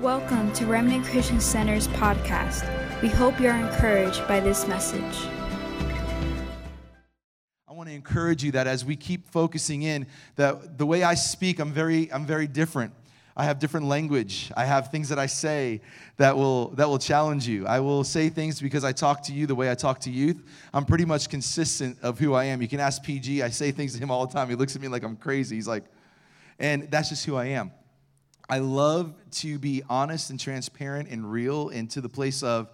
Welcome to Remnant Christian Center's podcast. We hope you're encouraged by this message. I want to encourage you that as we keep focusing in, that the way I speak, I'm very, I'm very different. I have different language. I have things that I say that will that will challenge you. I will say things because I talk to you the way I talk to youth. I'm pretty much consistent of who I am. You can ask PG. I say things to him all the time. He looks at me like I'm crazy. He's like, and that's just who I am. I love to be honest and transparent and real and to the place of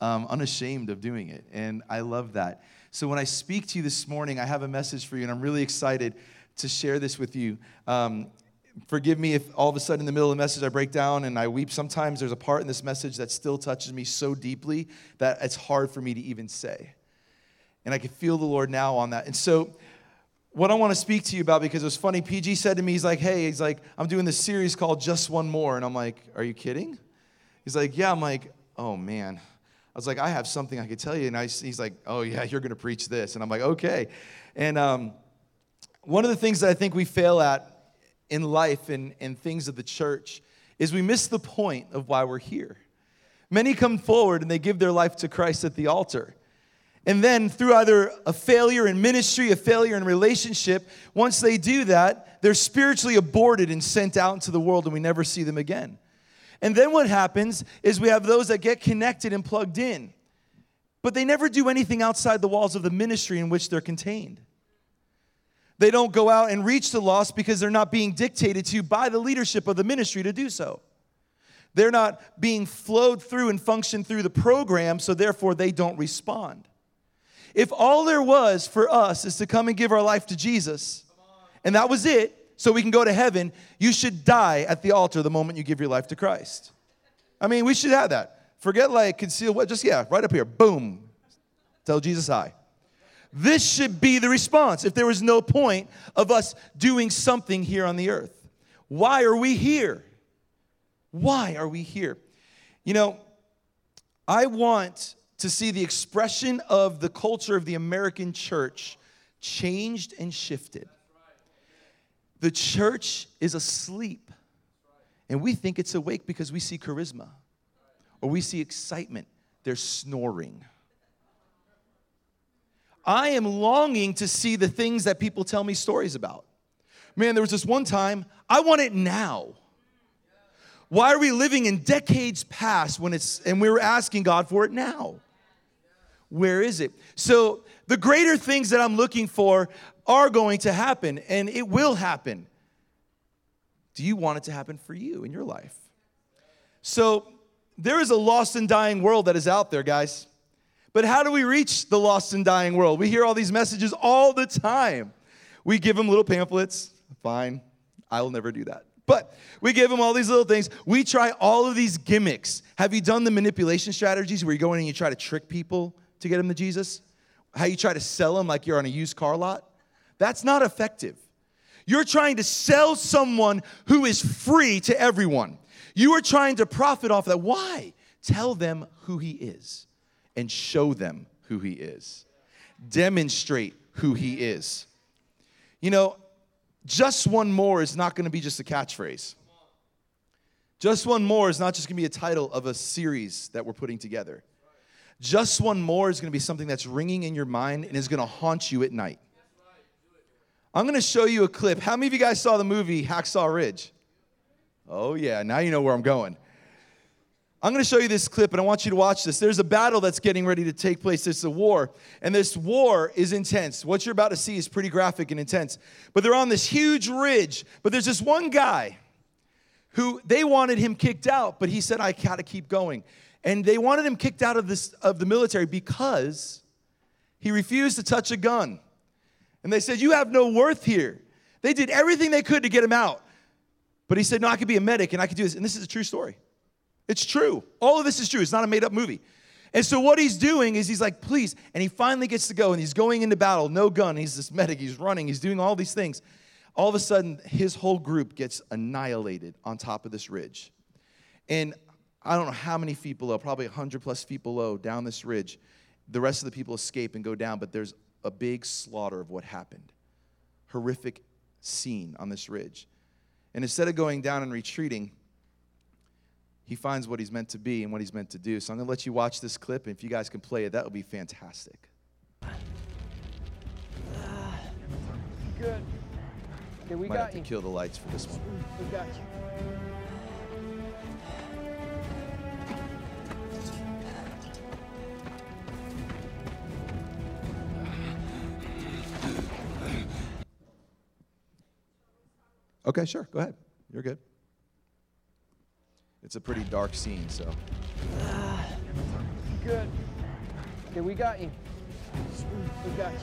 um, unashamed of doing it. And I love that. So when I speak to you this morning, I have a message for you, and I'm really excited to share this with you. Um, forgive me if all of a sudden in the middle of the message I break down and I weep. Sometimes there's a part in this message that still touches me so deeply that it's hard for me to even say. And I can feel the Lord now on that. And so what I want to speak to you about because it was funny. PG said to me, he's like, hey, he's like, I'm doing this series called Just One More. And I'm like, are you kidding? He's like, yeah. I'm like, oh man. I was like, I have something I could tell you. And I, he's like, oh yeah, you're going to preach this. And I'm like, okay. And um, one of the things that I think we fail at in life and, and things of the church is we miss the point of why we're here. Many come forward and they give their life to Christ at the altar. And then, through either a failure in ministry, a failure in relationship, once they do that, they're spiritually aborted and sent out into the world, and we never see them again. And then what happens is we have those that get connected and plugged in, but they never do anything outside the walls of the ministry in which they're contained. They don't go out and reach the lost because they're not being dictated to by the leadership of the ministry to do so. They're not being flowed through and functioned through the program, so therefore they don't respond. If all there was for us is to come and give our life to Jesus, and that was it, so we can go to heaven, you should die at the altar the moment you give your life to Christ. I mean, we should have that. Forget like conceal what, just yeah, right up here, boom. Tell Jesus hi. This should be the response if there was no point of us doing something here on the earth. Why are we here? Why are we here? You know, I want to see the expression of the culture of the American church changed and shifted. The church is asleep, and we think it's awake because we see charisma or we see excitement. They're snoring. I am longing to see the things that people tell me stories about. Man, there was this one time, I want it now. Why are we living in decades past when it's and we are asking God for it now? Where is it? So the greater things that I'm looking for are going to happen and it will happen. Do you want it to happen for you in your life? So there is a lost and dying world that is out there, guys. But how do we reach the lost and dying world? We hear all these messages all the time. We give them little pamphlets. Fine, I will never do that. But we give them all these little things. We try all of these gimmicks. Have you done the manipulation strategies where you go in and you try to trick people? To get them to Jesus, how you try to sell them like you're on a used car lot, that's not effective. You're trying to sell someone who is free to everyone. You are trying to profit off that. Why? Tell them who he is and show them who he is. Demonstrate who he is. You know, just one more is not going to be just a catchphrase. Just one more is not just going to be a title of a series that we're putting together. Just one more is going to be something that's ringing in your mind and is going to haunt you at night. I'm going to show you a clip. How many of you guys saw the movie Hacksaw Ridge? Oh, yeah, now you know where I'm going. I'm going to show you this clip and I want you to watch this. There's a battle that's getting ready to take place. It's a war, and this war is intense. What you're about to see is pretty graphic and intense. But they're on this huge ridge, but there's this one guy who they wanted him kicked out, but he said, I got to keep going. And they wanted him kicked out of, this, of the military because he refused to touch a gun. And they said, You have no worth here. They did everything they could to get him out. But he said, No, I could be a medic and I could do this. And this is a true story. It's true. All of this is true. It's not a made up movie. And so what he's doing is he's like, please. And he finally gets to go and he's going into battle, no gun. He's this medic. He's running. He's doing all these things. All of a sudden, his whole group gets annihilated on top of this ridge. And I don't know how many feet below, probably 100 plus feet below, down this ridge. The rest of the people escape and go down, but there's a big slaughter of what happened. Horrific scene on this ridge. And instead of going down and retreating, he finds what he's meant to be and what he's meant to do. So I'm going to let you watch this clip, and if you guys can play it, that would be fantastic. Good. Okay, we Might have to you. kill the lights for this one. We got you. Okay, sure. Go ahead. You're good. It's a pretty dark scene, so. Good. Okay, we got you. We got you.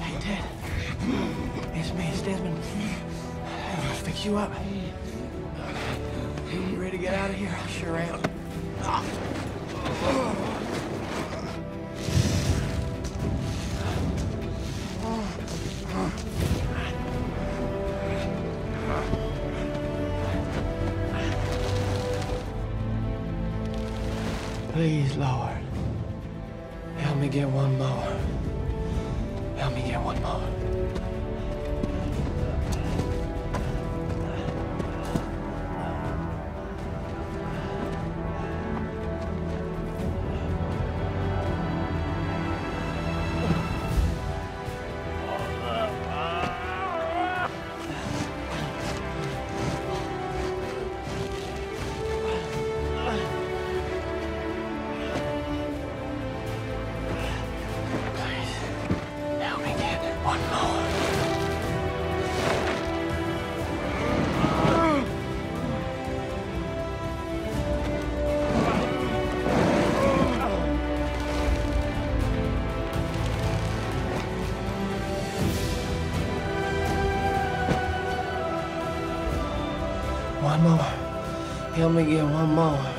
Hey, Dad. To get out of here? I sure am. Please, Lord. Help me get one more. More. Help me get one more.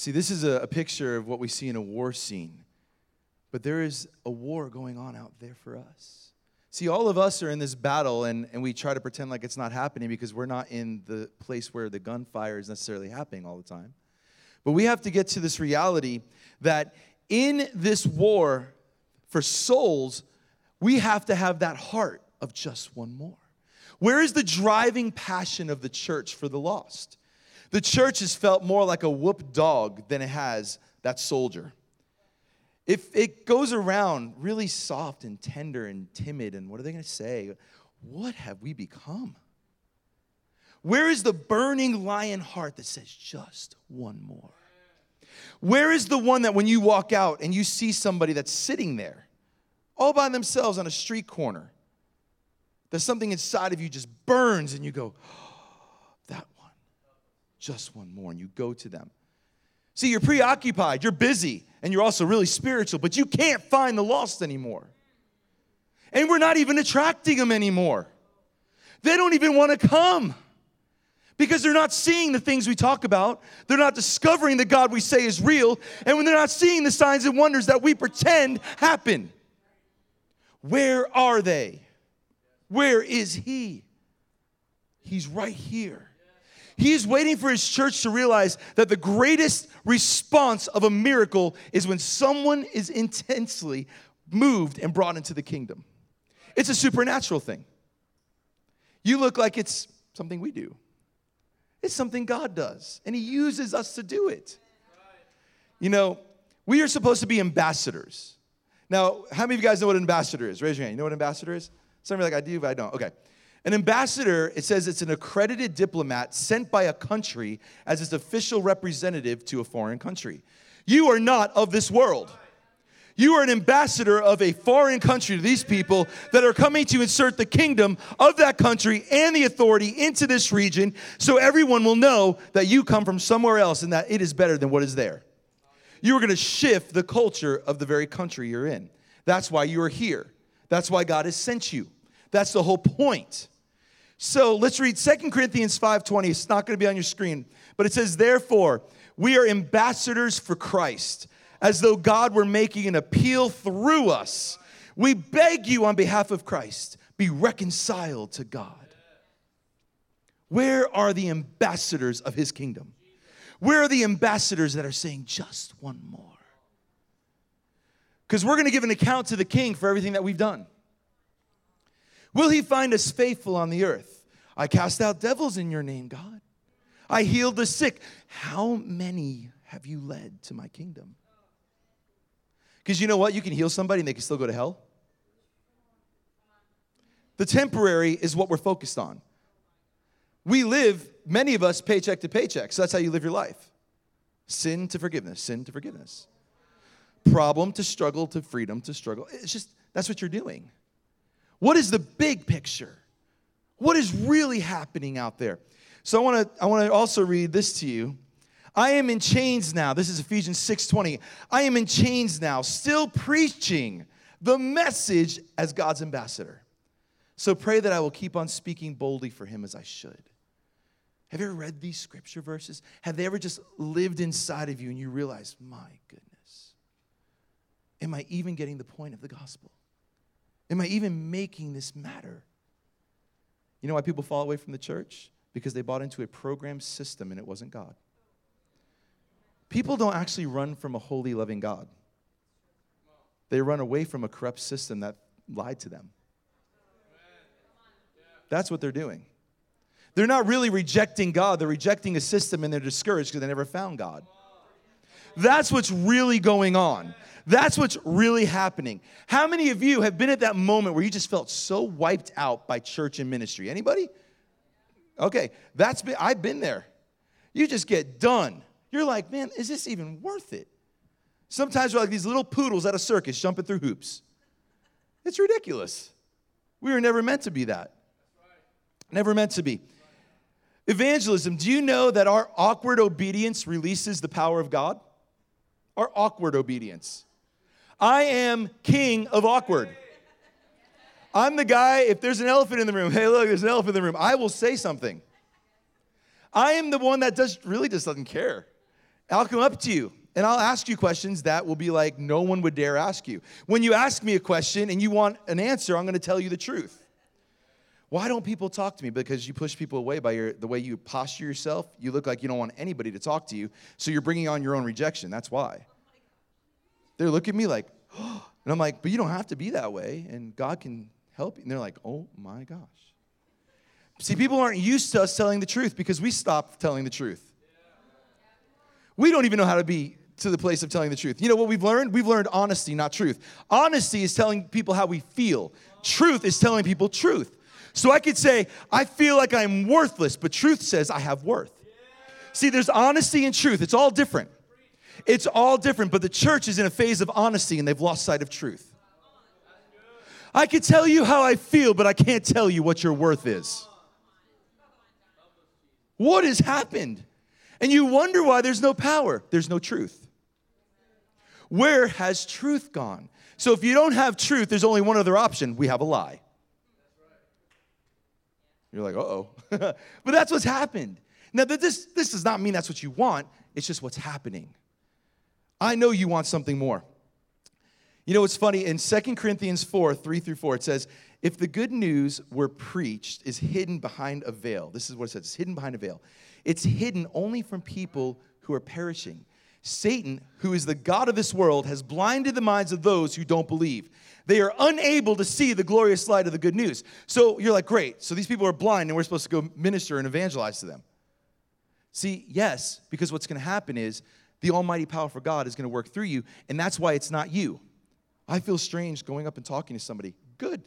See, this is a, a picture of what we see in a war scene. But there is a war going on out there for us. See, all of us are in this battle, and, and we try to pretend like it's not happening because we're not in the place where the gunfire is necessarily happening all the time. But we have to get to this reality that in this war for souls, we have to have that heart of just one more. Where is the driving passion of the church for the lost? The church has felt more like a whoop dog than it has that soldier. If it goes around really soft and tender and timid, and what are they going to say? What have we become? Where is the burning lion heart that says just one more? Where is the one that when you walk out and you see somebody that's sitting there all by themselves on a street corner, that something inside of you just burns and you go, oh, just one more, and you go to them. See, you're preoccupied, you're busy, and you're also really spiritual, but you can't find the lost anymore. And we're not even attracting them anymore. They don't even want to come because they're not seeing the things we talk about. They're not discovering the God we say is real. And when they're not seeing the signs and wonders that we pretend happen, where are they? Where is He? He's right here. He is waiting for His church to realize that the greatest response of a miracle is when someone is intensely moved and brought into the kingdom. It's a supernatural thing. You look like it's something we do. It's something God does, and He uses us to do it. You know, we are supposed to be ambassadors. Now, how many of you guys know what an ambassador is? Raise your hand. You know what an ambassador is? Some of you are like, I do, but I don't. Okay. An ambassador, it says it's an accredited diplomat sent by a country as its official representative to a foreign country. You are not of this world. You are an ambassador of a foreign country to these people that are coming to insert the kingdom of that country and the authority into this region so everyone will know that you come from somewhere else and that it is better than what is there. You are going to shift the culture of the very country you're in. That's why you are here. That's why God has sent you. That's the whole point. So let's read 2 Corinthians 5:20. It's not going to be on your screen, but it says, Therefore, we are ambassadors for Christ, as though God were making an appeal through us. We beg you on behalf of Christ, be reconciled to God. Where are the ambassadors of his kingdom? Where are the ambassadors that are saying just one more? Because we're going to give an account to the king for everything that we've done. Will he find us faithful on the earth? I cast out devils in your name, God. I healed the sick. How many have you led to my kingdom? Because you know what? You can heal somebody and they can still go to hell. The temporary is what we're focused on. We live, many of us, paycheck to paycheck. So that's how you live your life sin to forgiveness, sin to forgiveness. Problem to struggle to freedom to struggle. It's just, that's what you're doing. What is the big picture? What is really happening out there? So I want to I want to also read this to you. I am in chains now. This is Ephesians 6:20. I am in chains now, still preaching the message as God's ambassador. So pray that I will keep on speaking boldly for him as I should. Have you ever read these scripture verses? Have they ever just lived inside of you and you realize, my goodness, am I even getting the point of the gospel? Am I even making this matter? You know why people fall away from the church? Because they bought into a program system and it wasn't God. People don't actually run from a holy, loving God, they run away from a corrupt system that lied to them. That's what they're doing. They're not really rejecting God, they're rejecting a system and they're discouraged because they never found God. That's what's really going on. That's what's really happening. How many of you have been at that moment where you just felt so wiped out by church and ministry? Anybody? Okay, that's been I've been there. You just get done. You're like, man, is this even worth it? Sometimes we're like these little poodles at a circus jumping through hoops. It's ridiculous. We were never meant to be that. Never meant to be. Evangelism, do you know that our awkward obedience releases the power of God? Our awkward obedience. I am king of awkward. I'm the guy, if there's an elephant in the room, hey, look, there's an elephant in the room, I will say something. I am the one that does really just doesn't care. I'll come up to you and I'll ask you questions that will be like no one would dare ask you. When you ask me a question and you want an answer, I'm going to tell you the truth. Why don't people talk to me? Because you push people away by your, the way you posture yourself. You look like you don't want anybody to talk to you, so you're bringing on your own rejection. That's why. They look at me like, oh, and I'm like, but you don't have to be that way, and God can help you. And they're like, oh my gosh. See, people aren't used to us telling the truth because we stopped telling the truth. We don't even know how to be to the place of telling the truth. You know what we've learned? We've learned honesty, not truth. Honesty is telling people how we feel, truth is telling people truth. So I could say, I feel like I'm worthless, but truth says I have worth. See, there's honesty and truth, it's all different. It's all different, but the church is in a phase of honesty and they've lost sight of truth. I could tell you how I feel, but I can't tell you what your worth is. What has happened? And you wonder why there's no power, there's no truth. Where has truth gone? So if you don't have truth, there's only one other option we have a lie. You're like, uh oh. but that's what's happened. Now, this, this does not mean that's what you want, it's just what's happening. I know you want something more. You know, it's funny in 2 Corinthians 4 3 through 4, it says, If the good news were preached is hidden behind a veil, this is what it says, it's hidden behind a veil. It's hidden only from people who are perishing. Satan, who is the God of this world, has blinded the minds of those who don't believe. They are unable to see the glorious light of the good news. So you're like, great. So these people are blind and we're supposed to go minister and evangelize to them. See, yes, because what's going to happen is the almighty powerful God is going to work through you, and that's why it's not you. I feel strange going up and talking to somebody. Good.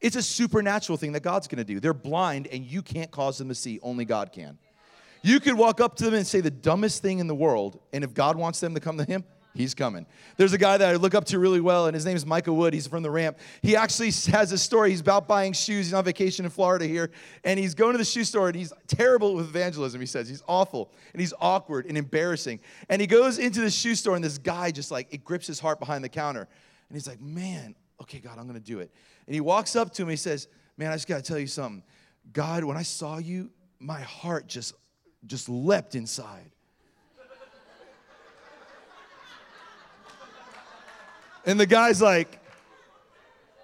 It's a supernatural thing that God's going to do. They're blind and you can't cause them to see, only God can. You could walk up to them and say the dumbest thing in the world, and if God wants them to come to Him, He's coming. There's a guy that I look up to really well, and his name is Michael Wood. He's from the ramp. He actually has a story. He's about buying shoes. He's on vacation in Florida here, and he's going to the shoe store, and he's terrible with evangelism, he says. He's awful, and he's awkward and embarrassing. And he goes into the shoe store, and this guy just like, it grips his heart behind the counter. And he's like, man, okay, God, I'm gonna do it. And he walks up to him, and he says, Man, I just gotta tell you something. God, when I saw you, my heart just just leapt inside. And the guy's like,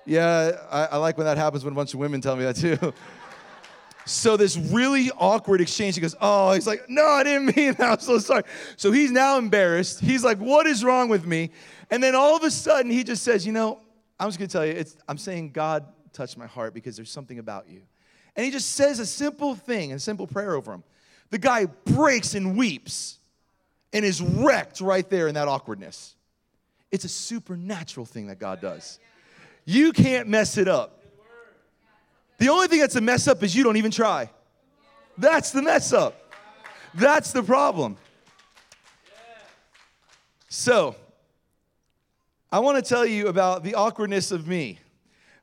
Yeah, I, I like when that happens when a bunch of women tell me that too. So this really awkward exchange. He goes, "Oh, he's like, no, I didn't mean that. I'm so sorry." So he's now embarrassed. He's like, "What is wrong with me?" And then all of a sudden, he just says, "You know, I'm just gonna tell you. I'm saying God touched my heart because there's something about you." And he just says a simple thing, a simple prayer over him. The guy breaks and weeps, and is wrecked right there in that awkwardness. It's a supernatural thing that God does. You can't mess it up. The only thing that's a mess up is you don't even try. That's the mess up. That's the problem. So, I want to tell you about the awkwardness of me.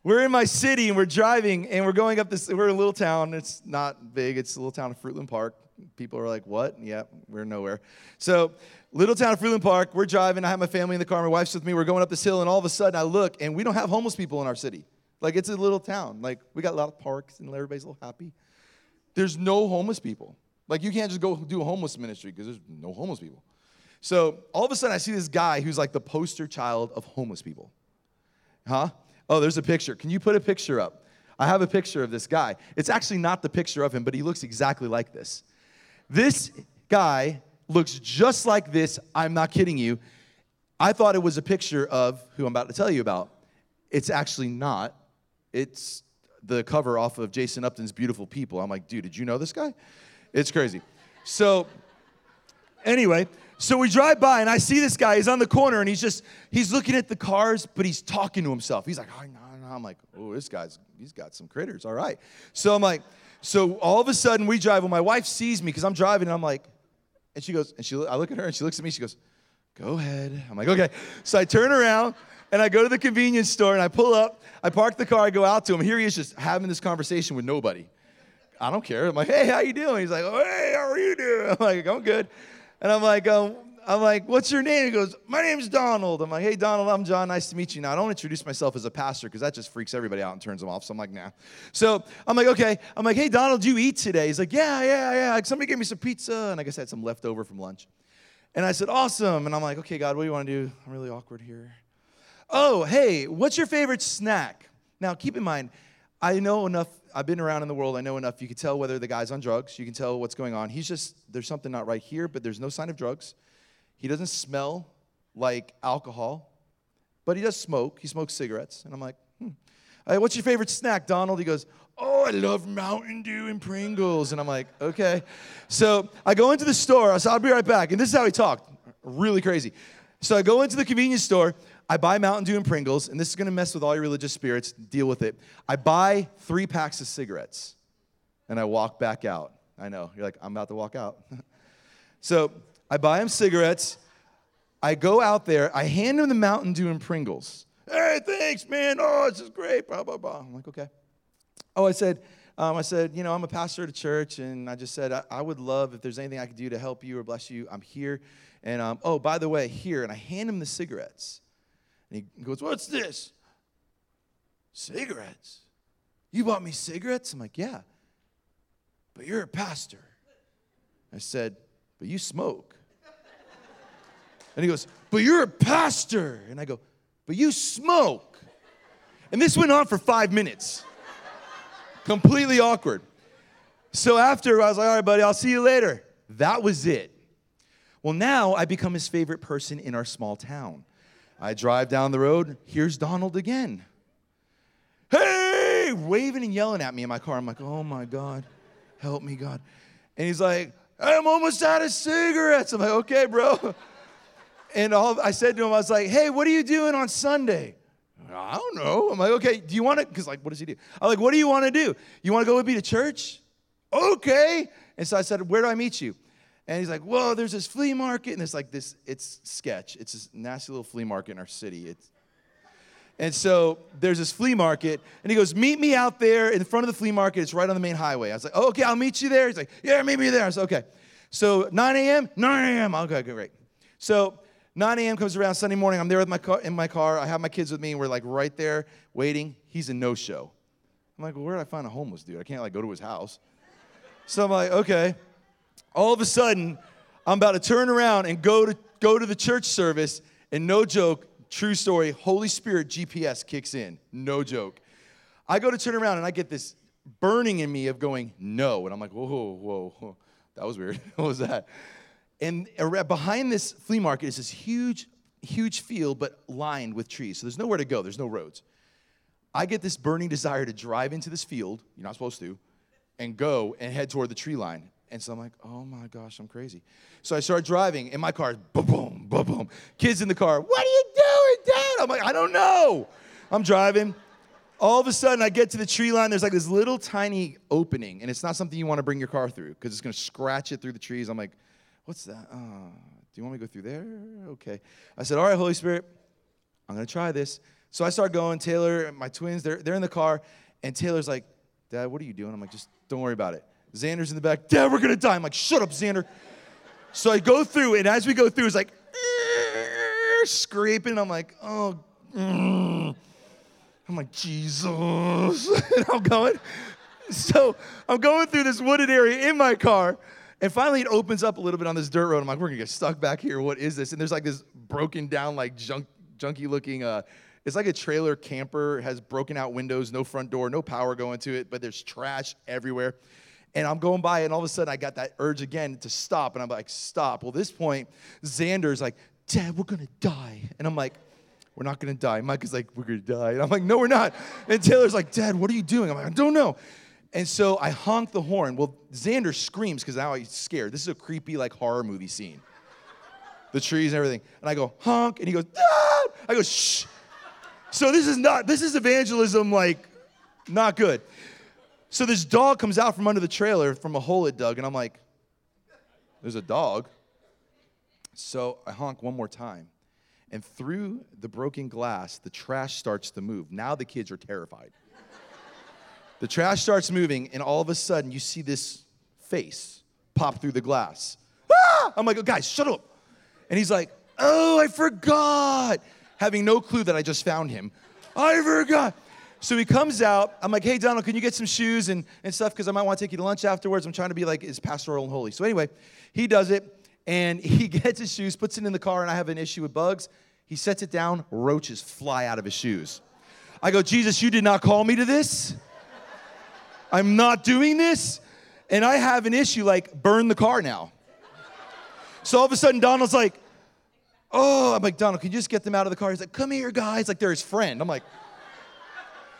We're in my city and we're driving and we're going up this. We're in a little town. It's not big. It's a little town of Fruitland Park. People are like, "What?" Yeah, we're nowhere. So, little town of Fruitland Park. We're driving. I have my family in the car. My wife's with me. We're going up this hill, and all of a sudden, I look and we don't have homeless people in our city. Like it's a little town. Like we got a lot of parks and everybody's a little happy. There's no homeless people. Like you can't just go do a homeless ministry because there's no homeless people. So all of a sudden I see this guy who's like the poster child of homeless people. Huh? Oh, there's a picture. Can you put a picture up? I have a picture of this guy. It's actually not the picture of him, but he looks exactly like this. This guy looks just like this. I'm not kidding you. I thought it was a picture of who I'm about to tell you about. It's actually not. It's the cover off of Jason Upton's Beautiful People. I'm like, dude, did you know this guy? It's crazy. So, anyway, so we drive by and I see this guy. He's on the corner and he's just he's looking at the cars, but he's talking to himself. He's like, oh, no, no. I'm like, oh, this guy's he's got some critters. All right. So I'm like, so all of a sudden we drive. When my wife sees me because I'm driving, and I'm like, and she goes, and she I look at her and she looks at me. She goes, go ahead. I'm like, okay. So I turn around and I go to the convenience store and I pull up, I park the car, I go out to him. Here he is just having this conversation with nobody. I don't care. I'm like, hey, how you doing? He's like, oh, hey, how are you doing? I'm like, I'm good. And I'm like, um, I'm like, what's your name? He goes, my name's Donald. I'm like, hey, Donald, I'm John. Nice to meet you. Now, I don't introduce myself as a pastor because that just freaks everybody out and turns them off. So I'm like, nah. So I'm like, okay. I'm like, hey, Donald, you eat today? He's like, yeah, yeah, yeah. Like, somebody gave me some pizza. And I guess I had some left over from lunch. And I said, awesome. And I'm like, okay, God, what do you want to do? I'm really awkward here. Oh, hey, what's your favorite snack? Now, keep in mind, I know enough, I've been around in the world, I know enough. You can tell whether the guy's on drugs, you can tell what's going on. He's just, there's something not right here, but there's no sign of drugs. He doesn't smell like alcohol, but he does smoke. He smokes cigarettes. And I'm like, hmm. Hey, what's your favorite snack, Donald? He goes, Oh, I love Mountain Dew and Pringles. And I'm like, okay. So I go into the store. I said, I'll be right back. And this is how he talked. Really crazy. So I go into the convenience store. I buy Mountain Dew and Pringles, and this is gonna mess with all your religious spirits. Deal with it. I buy three packs of cigarettes, and I walk back out. I know, you're like, I'm about to walk out. so I buy him cigarettes. I go out there, I hand him the Mountain Dew and Pringles. Hey, thanks, man. Oh, this is great. Blah, blah, blah. I'm like, okay. Oh, I said, um, I said, you know, I'm a pastor at a church, and I just said, I, I, would love if there's anything I could do to help you or bless you. I'm here. And um, oh, by the way, here. And I hand him the cigarettes. And he goes, What's this? Cigarettes. You bought me cigarettes? I'm like, Yeah. But you're a pastor. I said, But you smoke. And he goes, But you're a pastor. And I go, But you smoke. And this went on for five minutes. Completely awkward. So after, I was like, All right, buddy, I'll see you later. That was it. Well, now I become his favorite person in our small town. I drive down the road. Here's Donald again. Hey, waving and yelling at me in my car. I'm like, oh my God, help me, God. And he's like, I'm almost out of cigarettes. I'm like, okay, bro. And all I said to him, I was like, hey, what are you doing on Sunday? I don't know. I'm like, okay, do you want to? Because, like, what does he do? I'm like, what do you want to do? You want to go with me to church? Okay. And so I said, where do I meet you? And he's like, whoa, there's this flea market. And it's like this, it's sketch. It's this nasty little flea market in our city. It's, and so there's this flea market, and he goes, Meet me out there in front of the flea market. It's right on the main highway. I was like, oh, Okay, I'll meet you there. He's like, Yeah, meet me there. I said, Okay. So 9 a.m., 9 a.m. Okay, great. So 9 a.m. comes around Sunday morning. I'm there with my car, in my car. I have my kids with me. We're like right there waiting. He's a no show. I'm like, well, where did I find a homeless dude? I can't like go to his house. So I'm like, okay. All of a sudden, I'm about to turn around and go to go to the church service, and no joke, true story, Holy Spirit GPS kicks in. No joke. I go to turn around and I get this burning in me of going, no. And I'm like, whoa, whoa, whoa. That was weird. what was that? And behind this flea market is this huge, huge field, but lined with trees. So there's nowhere to go, there's no roads. I get this burning desire to drive into this field, you're not supposed to, and go and head toward the tree line. And so I'm like, oh my gosh, I'm crazy. So I start driving, and my car is boom, boom, boom, boom. Kids in the car, what are you doing, Dad? I'm like, I don't know. I'm driving. All of a sudden, I get to the tree line. There's like this little tiny opening, and it's not something you want to bring your car through because it's going to scratch it through the trees. I'm like, what's that? Uh, do you want me to go through there? Okay. I said, all right, Holy Spirit, I'm going to try this. So I start going. Taylor, and my twins, they're, they're in the car, and Taylor's like, Dad, what are you doing? I'm like, just don't worry about it. Xander's in the back. Dad, we're going to die. I'm like, shut up, Xander. So I go through, and as we go through, it's like scraping. I'm like, oh, mm. I'm like, Jesus. and I'm going. So I'm going through this wooded area in my car. And finally, it opens up a little bit on this dirt road. I'm like, we're gonna get stuck back here. What is this? And there's like this broken down, like junk, junky looking. Uh, it's like a trailer camper, has broken out windows, no front door, no power going to it, but there's trash everywhere. And I'm going by, and all of a sudden, I got that urge again to stop. And I'm like, stop. Well, this point, Xander's like, Dad, we're gonna die. And I'm like, we're not gonna die. Mike is like, we're gonna die. And I'm like, no, we're not. And Taylor's like, Dad, what are you doing? I'm like, I don't know. And so I honk the horn. Well, Xander screams because now he's scared. This is a creepy, like, horror movie scene. The trees and everything. And I go, honk, and he goes, Dad! I go, shh. So this is not, this is evangelism, like, not good. So this dog comes out from under the trailer from a hole it dug, and I'm like, there's a dog. So I honk one more time. And through the broken glass, the trash starts to move. Now the kids are terrified. The trash starts moving, and all of a sudden, you see this face pop through the glass. Ah! I'm like, oh, guys, shut up. And he's like, oh, I forgot, having no clue that I just found him. I forgot. So he comes out. I'm like, hey, Donald, can you get some shoes and, and stuff? Because I might want to take you to lunch afterwards. I'm trying to be like as pastoral and holy. So anyway, he does it and he gets his shoes, puts it in the car, and I have an issue with bugs. He sets it down, roaches fly out of his shoes. I go, Jesus, you did not call me to this. I'm not doing this. And I have an issue like, burn the car now. So all of a sudden, Donald's like, oh, I'm like, Donald, can you just get them out of the car? He's like, come here, guys. Like, they're his friend. I'm like,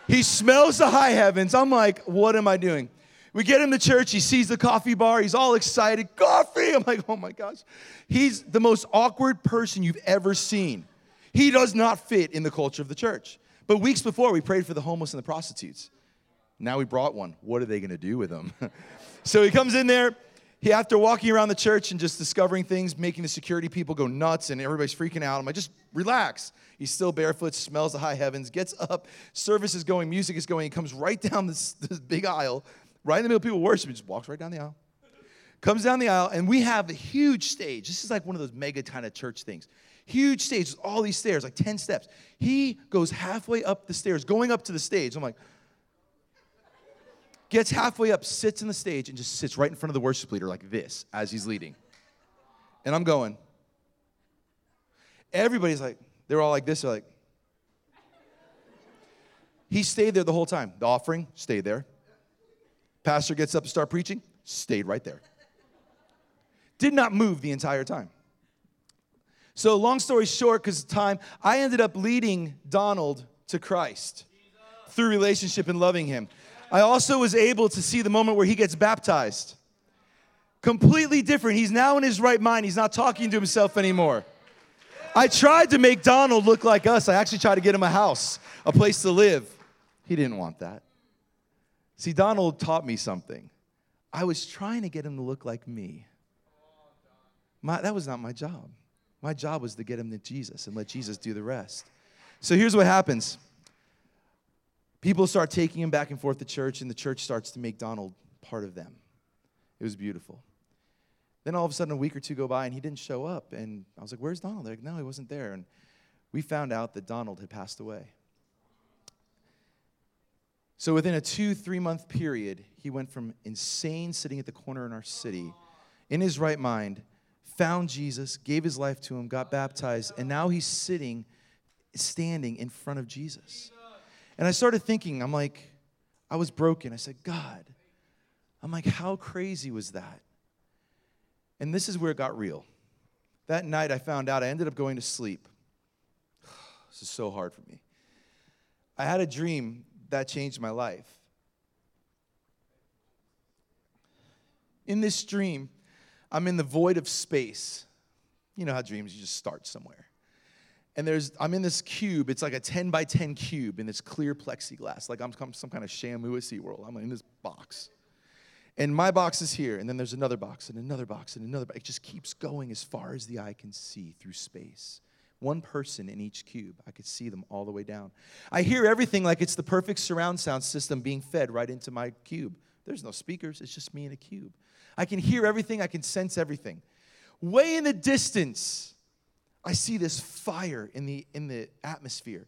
he smells the high heavens. I'm like, what am I doing? We get him to church. He sees the coffee bar. He's all excited. Coffee. I'm like, oh my gosh. He's the most awkward person you've ever seen. He does not fit in the culture of the church. But weeks before, we prayed for the homeless and the prostitutes. Now we brought one. What are they going to do with them? so he comes in there. He, after walking around the church and just discovering things, making the security people go nuts and everybody's freaking out, I'm like, just relax. He's still barefoot, smells the high heavens, gets up, service is going, music is going. He comes right down this, this big aisle right in the middle of people worshiping, just walks right down the aisle. Comes down the aisle, and we have a huge stage. This is like one of those mega kind of church things. Huge stage, with all these stairs, like 10 steps. He goes halfway up the stairs, going up to the stage. I'm like, gets halfway up, sits in the stage, and just sits right in front of the worship leader like this as he's leading. And I'm going, everybody's like, they're all like this, they're like, he stayed there the whole time. The offering stayed there. Pastor gets up to start preaching, stayed right there. Did not move the entire time. So, long story short, because of time, I ended up leading Donald to Christ through relationship and loving him. I also was able to see the moment where he gets baptized. Completely different. He's now in his right mind. He's not talking to himself anymore. I tried to make Donald look like us. I actually tried to get him a house, a place to live. He didn't want that. See, Donald taught me something. I was trying to get him to look like me. My, that was not my job. My job was to get him to Jesus and let Jesus do the rest. So here's what happens people start taking him back and forth to church, and the church starts to make Donald part of them. It was beautiful. Then all of a sudden, a week or two go by and he didn't show up. And I was like, Where's Donald? They're like, No, he wasn't there. And we found out that Donald had passed away. So within a two, three month period, he went from insane sitting at the corner in our city, in his right mind, found Jesus, gave his life to him, got baptized, and now he's sitting, standing in front of Jesus. And I started thinking, I'm like, I was broken. I said, God, I'm like, how crazy was that? And this is where it got real. That night I found out I ended up going to sleep. This is so hard for me. I had a dream that changed my life. In this dream, I'm in the void of space. You know how dreams, you just start somewhere. And there's, I'm in this cube. It's like a 10 by 10 cube in this clear plexiglass, like I'm some kind of Shamu at SeaWorld. I'm in this box. And my box is here, and then there's another box, and another box, and another box. It just keeps going as far as the eye can see through space. One person in each cube. I could see them all the way down. I hear everything like it's the perfect surround sound system being fed right into my cube. There's no speakers, it's just me in a cube. I can hear everything, I can sense everything. Way in the distance, I see this fire in the, in the atmosphere,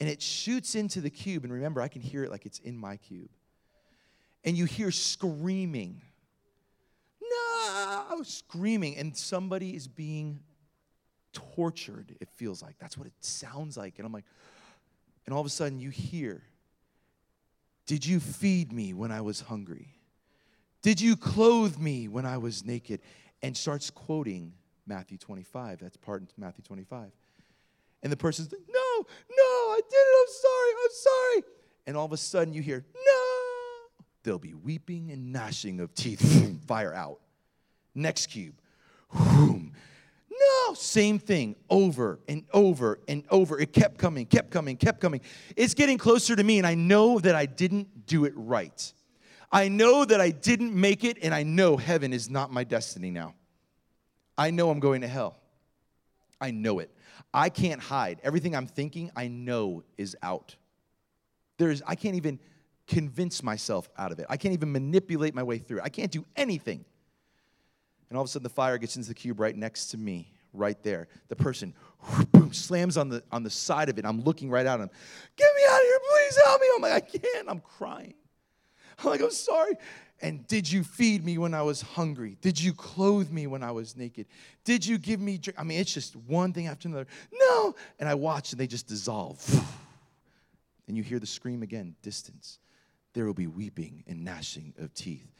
and it shoots into the cube. And remember, I can hear it like it's in my cube. And you hear screaming. No, screaming, and somebody is being tortured, it feels like. That's what it sounds like. And I'm like, and all of a sudden you hear, Did you feed me when I was hungry? Did you clothe me when I was naked? And starts quoting Matthew 25. That's part of Matthew 25. And the person's like, No, no, I did it. I'm sorry. I'm sorry. And all of a sudden you hear, No. There'll be weeping and gnashing of teeth. Fire out. Next cube. Boom. No, same thing over and over and over. It kept coming, kept coming, kept coming. It's getting closer to me, and I know that I didn't do it right. I know that I didn't make it, and I know heaven is not my destiny now. I know I'm going to hell. I know it. I can't hide. Everything I'm thinking, I know is out. There's, I can't even convince myself out of it. I can't even manipulate my way through it. I can't do anything. And all of a sudden, the fire gets into the cube right next to me, right there. The person boom, slams on the, on the side of it. I'm looking right at him. Get me out of here, please help me. I'm like, I can't. I'm crying. I'm like, I'm sorry. And did you feed me when I was hungry? Did you clothe me when I was naked? Did you give me drink? I mean, it's just one thing after another. No. And I watch and they just dissolve. And you hear the scream again, distance. There will be weeping and gnashing of teeth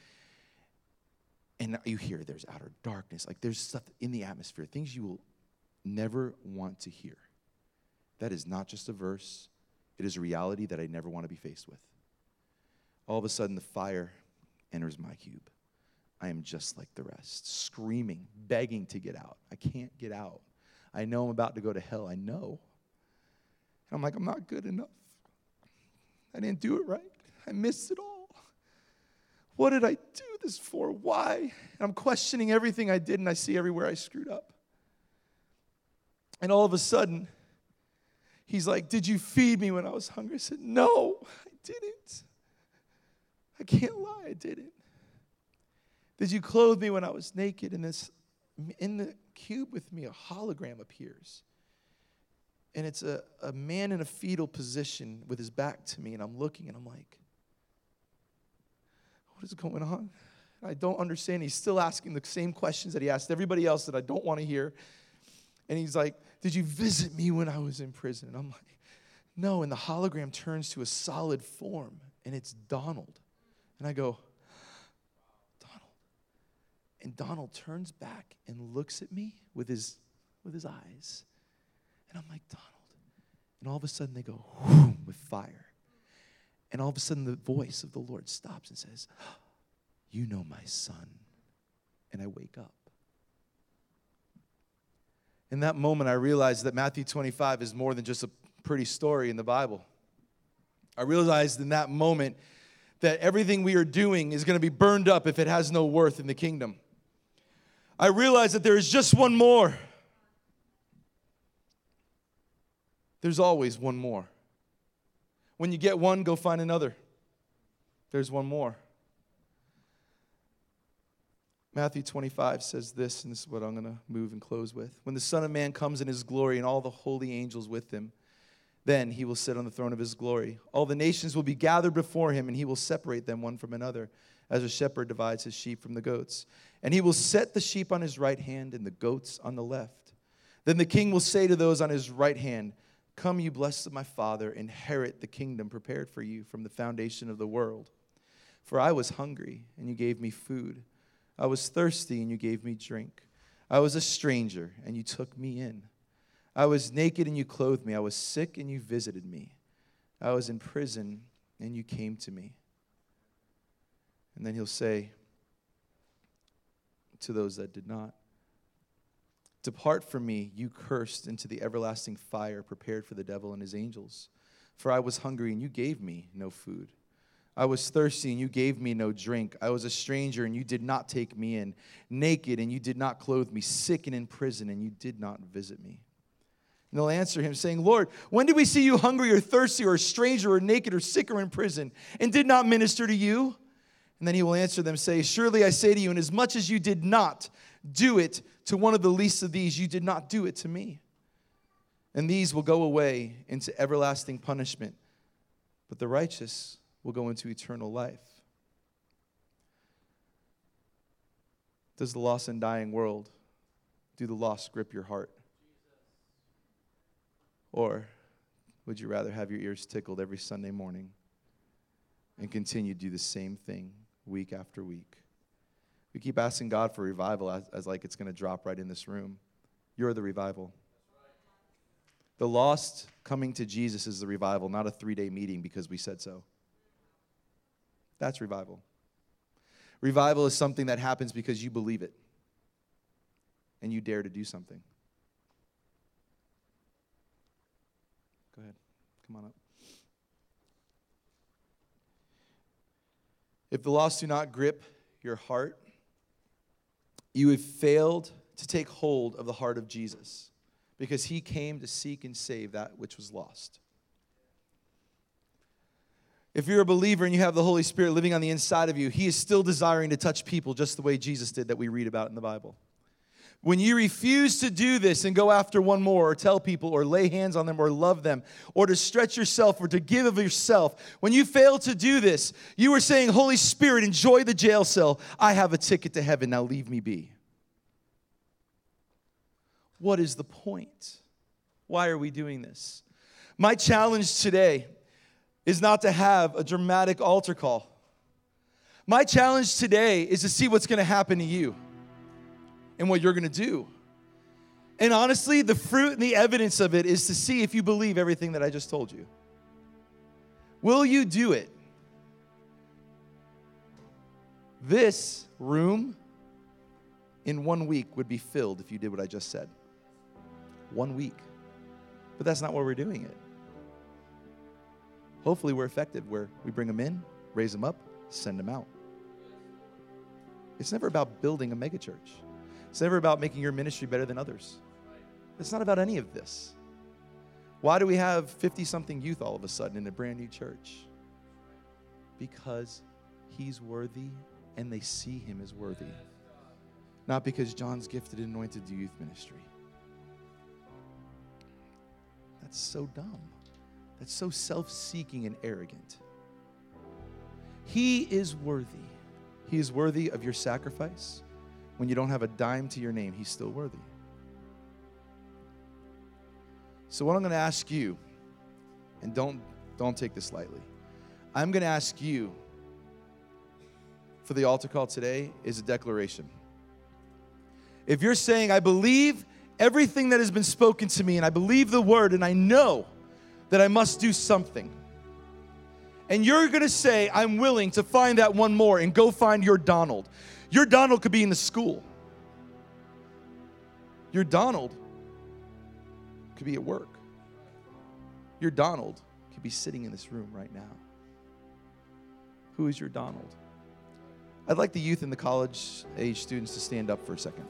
and you hear there's outer darkness like there's stuff in the atmosphere things you will never want to hear that is not just a verse it is a reality that i never want to be faced with all of a sudden the fire enters my cube i am just like the rest screaming begging to get out i can't get out i know i'm about to go to hell i know and i'm like i'm not good enough i didn't do it right i missed it all what did I do this for? Why? And I'm questioning everything I did, and I see everywhere I screwed up. And all of a sudden, he's like, Did you feed me when I was hungry? I said, No, I didn't. I can't lie, I did it. Did you clothe me when I was naked? And this, in the cube with me, a hologram appears. And it's a, a man in a fetal position with his back to me, and I'm looking and I'm like, what is going on? I don't understand. He's still asking the same questions that he asked everybody else that I don't want to hear. And he's like, Did you visit me when I was in prison? And I'm like, No. And the hologram turns to a solid form, and it's Donald. And I go, Donald. And Donald turns back and looks at me with his, with his eyes. And I'm like, Donald. And all of a sudden they go, with fire. And all of a sudden, the voice of the Lord stops and says, ah, You know my son. And I wake up. In that moment, I realized that Matthew 25 is more than just a pretty story in the Bible. I realized in that moment that everything we are doing is going to be burned up if it has no worth in the kingdom. I realize that there is just one more. There's always one more. When you get one, go find another. There's one more. Matthew 25 says this, and this is what I'm going to move and close with. When the Son of Man comes in his glory and all the holy angels with him, then he will sit on the throne of his glory. All the nations will be gathered before him, and he will separate them one from another, as a shepherd divides his sheep from the goats. And he will set the sheep on his right hand and the goats on the left. Then the king will say to those on his right hand, Come, you blessed of my Father, inherit the kingdom prepared for you from the foundation of the world. For I was hungry, and you gave me food. I was thirsty, and you gave me drink. I was a stranger, and you took me in. I was naked, and you clothed me. I was sick, and you visited me. I was in prison, and you came to me. And then he'll say to those that did not, Depart from me, you cursed, into the everlasting fire prepared for the devil and his angels. For I was hungry, and you gave me no food. I was thirsty, and you gave me no drink. I was a stranger, and you did not take me in. Naked, and you did not clothe me. Sick and in prison, and you did not visit me. And they'll answer him, saying, Lord, when did we see you hungry or thirsty or a stranger or naked or sick or in prison and did not minister to you? And then he will answer them, say, Surely I say to you, inasmuch as you did not do it to one of the least of these, you did not do it to me. And these will go away into everlasting punishment, but the righteous will go into eternal life. Does the lost and dying world, do the lost grip your heart? Or would you rather have your ears tickled every Sunday morning and continue to do the same thing week after week. We keep asking God for revival as, as like it's going to drop right in this room. You're the revival. The lost coming to Jesus is the revival, not a three day meeting because we said so. That's revival. Revival is something that happens because you believe it and you dare to do something. Go ahead. Come on up. If the lost do not grip your heart, you have failed to take hold of the heart of Jesus because he came to seek and save that which was lost. If you're a believer and you have the Holy Spirit living on the inside of you, he is still desiring to touch people just the way Jesus did that we read about in the Bible. When you refuse to do this and go after one more, or tell people, or lay hands on them, or love them, or to stretch yourself, or to give of yourself, when you fail to do this, you are saying, Holy Spirit, enjoy the jail cell. I have a ticket to heaven. Now leave me be. What is the point? Why are we doing this? My challenge today is not to have a dramatic altar call. My challenge today is to see what's going to happen to you and what you're going to do. And honestly, the fruit and the evidence of it is to see if you believe everything that I just told you. Will you do it? This room in one week would be filled if you did what I just said. One week. But that's not why we're doing it. Hopefully, we're effective where we bring them in, raise them up, send them out. It's never about building a megachurch. It's never about making your ministry better than others. It's not about any of this. Why do we have 50 something youth all of a sudden in a brand new church? Because he's worthy and they see him as worthy. Not because John's gifted and anointed to youth ministry. That's so dumb. That's so self seeking and arrogant. He is worthy. He is worthy of your sacrifice when you don't have a dime to your name, he's still worthy. So what I'm going to ask you, and don't don't take this lightly. I'm going to ask you for the altar call today is a declaration. If you're saying, I believe everything that has been spoken to me, and I believe the word, and I know that I must do something, and you're gonna say, I'm willing to find that one more and go find your Donald. Your Donald could be in the school. Your Donald could be at work. Your Donald could be sitting in this room right now. Who is your Donald? I'd like the youth and the college age students to stand up for a second.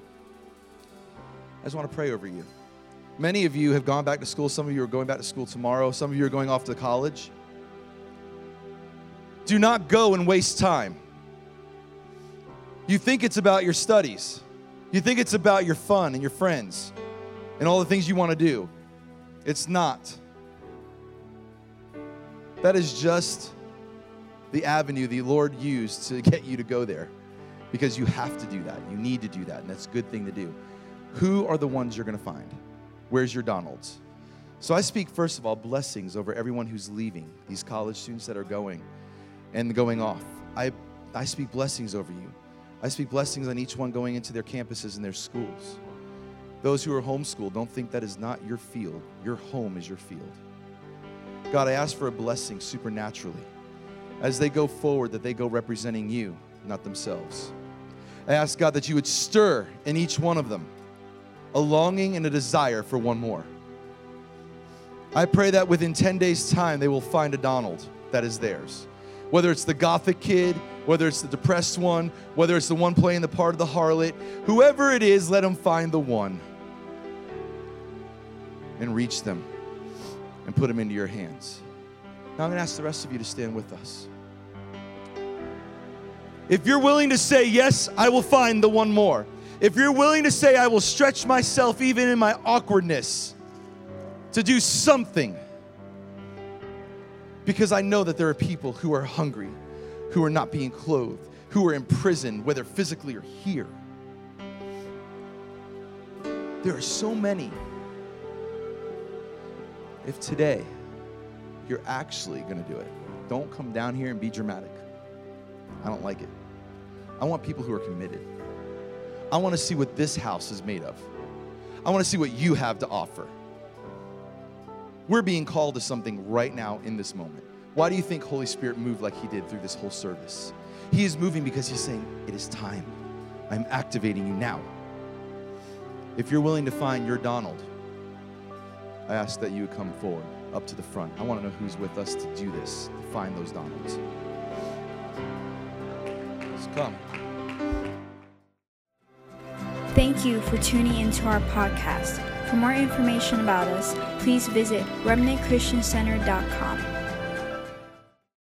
I just want to pray over you. Many of you have gone back to school. Some of you are going back to school tomorrow. Some of you are going off to college. Do not go and waste time. You think it's about your studies. You think it's about your fun and your friends and all the things you want to do. It's not. That is just the avenue the Lord used to get you to go there because you have to do that. You need to do that, and that's a good thing to do. Who are the ones you're going to find? Where's your Donalds? So I speak, first of all, blessings over everyone who's leaving, these college students that are going and going off. I, I speak blessings over you. I speak blessings on each one going into their campuses and their schools. Those who are homeschooled, don't think that is not your field. Your home is your field. God, I ask for a blessing supernaturally as they go forward, that they go representing you, not themselves. I ask God that you would stir in each one of them a longing and a desire for one more. I pray that within 10 days' time, they will find a Donald that is theirs. Whether it's the gothic kid, whether it's the depressed one, whether it's the one playing the part of the harlot, whoever it is, let them find the one and reach them and put them into your hands. Now I'm going to ask the rest of you to stand with us. If you're willing to say, Yes, I will find the one more, if you're willing to say, I will stretch myself even in my awkwardness to do something, because I know that there are people who are hungry, who are not being clothed, who are in prison, whether physically or here. There are so many. If today you're actually going to do it, don't come down here and be dramatic. I don't like it. I want people who are committed. I want to see what this house is made of. I want to see what you have to offer. We're being called to something right now in this moment. Why do you think Holy Spirit moved like He did through this whole service? He is moving because He's saying, It is time. I'm activating you now. If you're willing to find your Donald, I ask that you come forward up to the front. I want to know who's with us to do this, to find those Donalds. Just come. Thank you for tuning into our podcast. For more information about us, please visit remnantchristiancenter.com.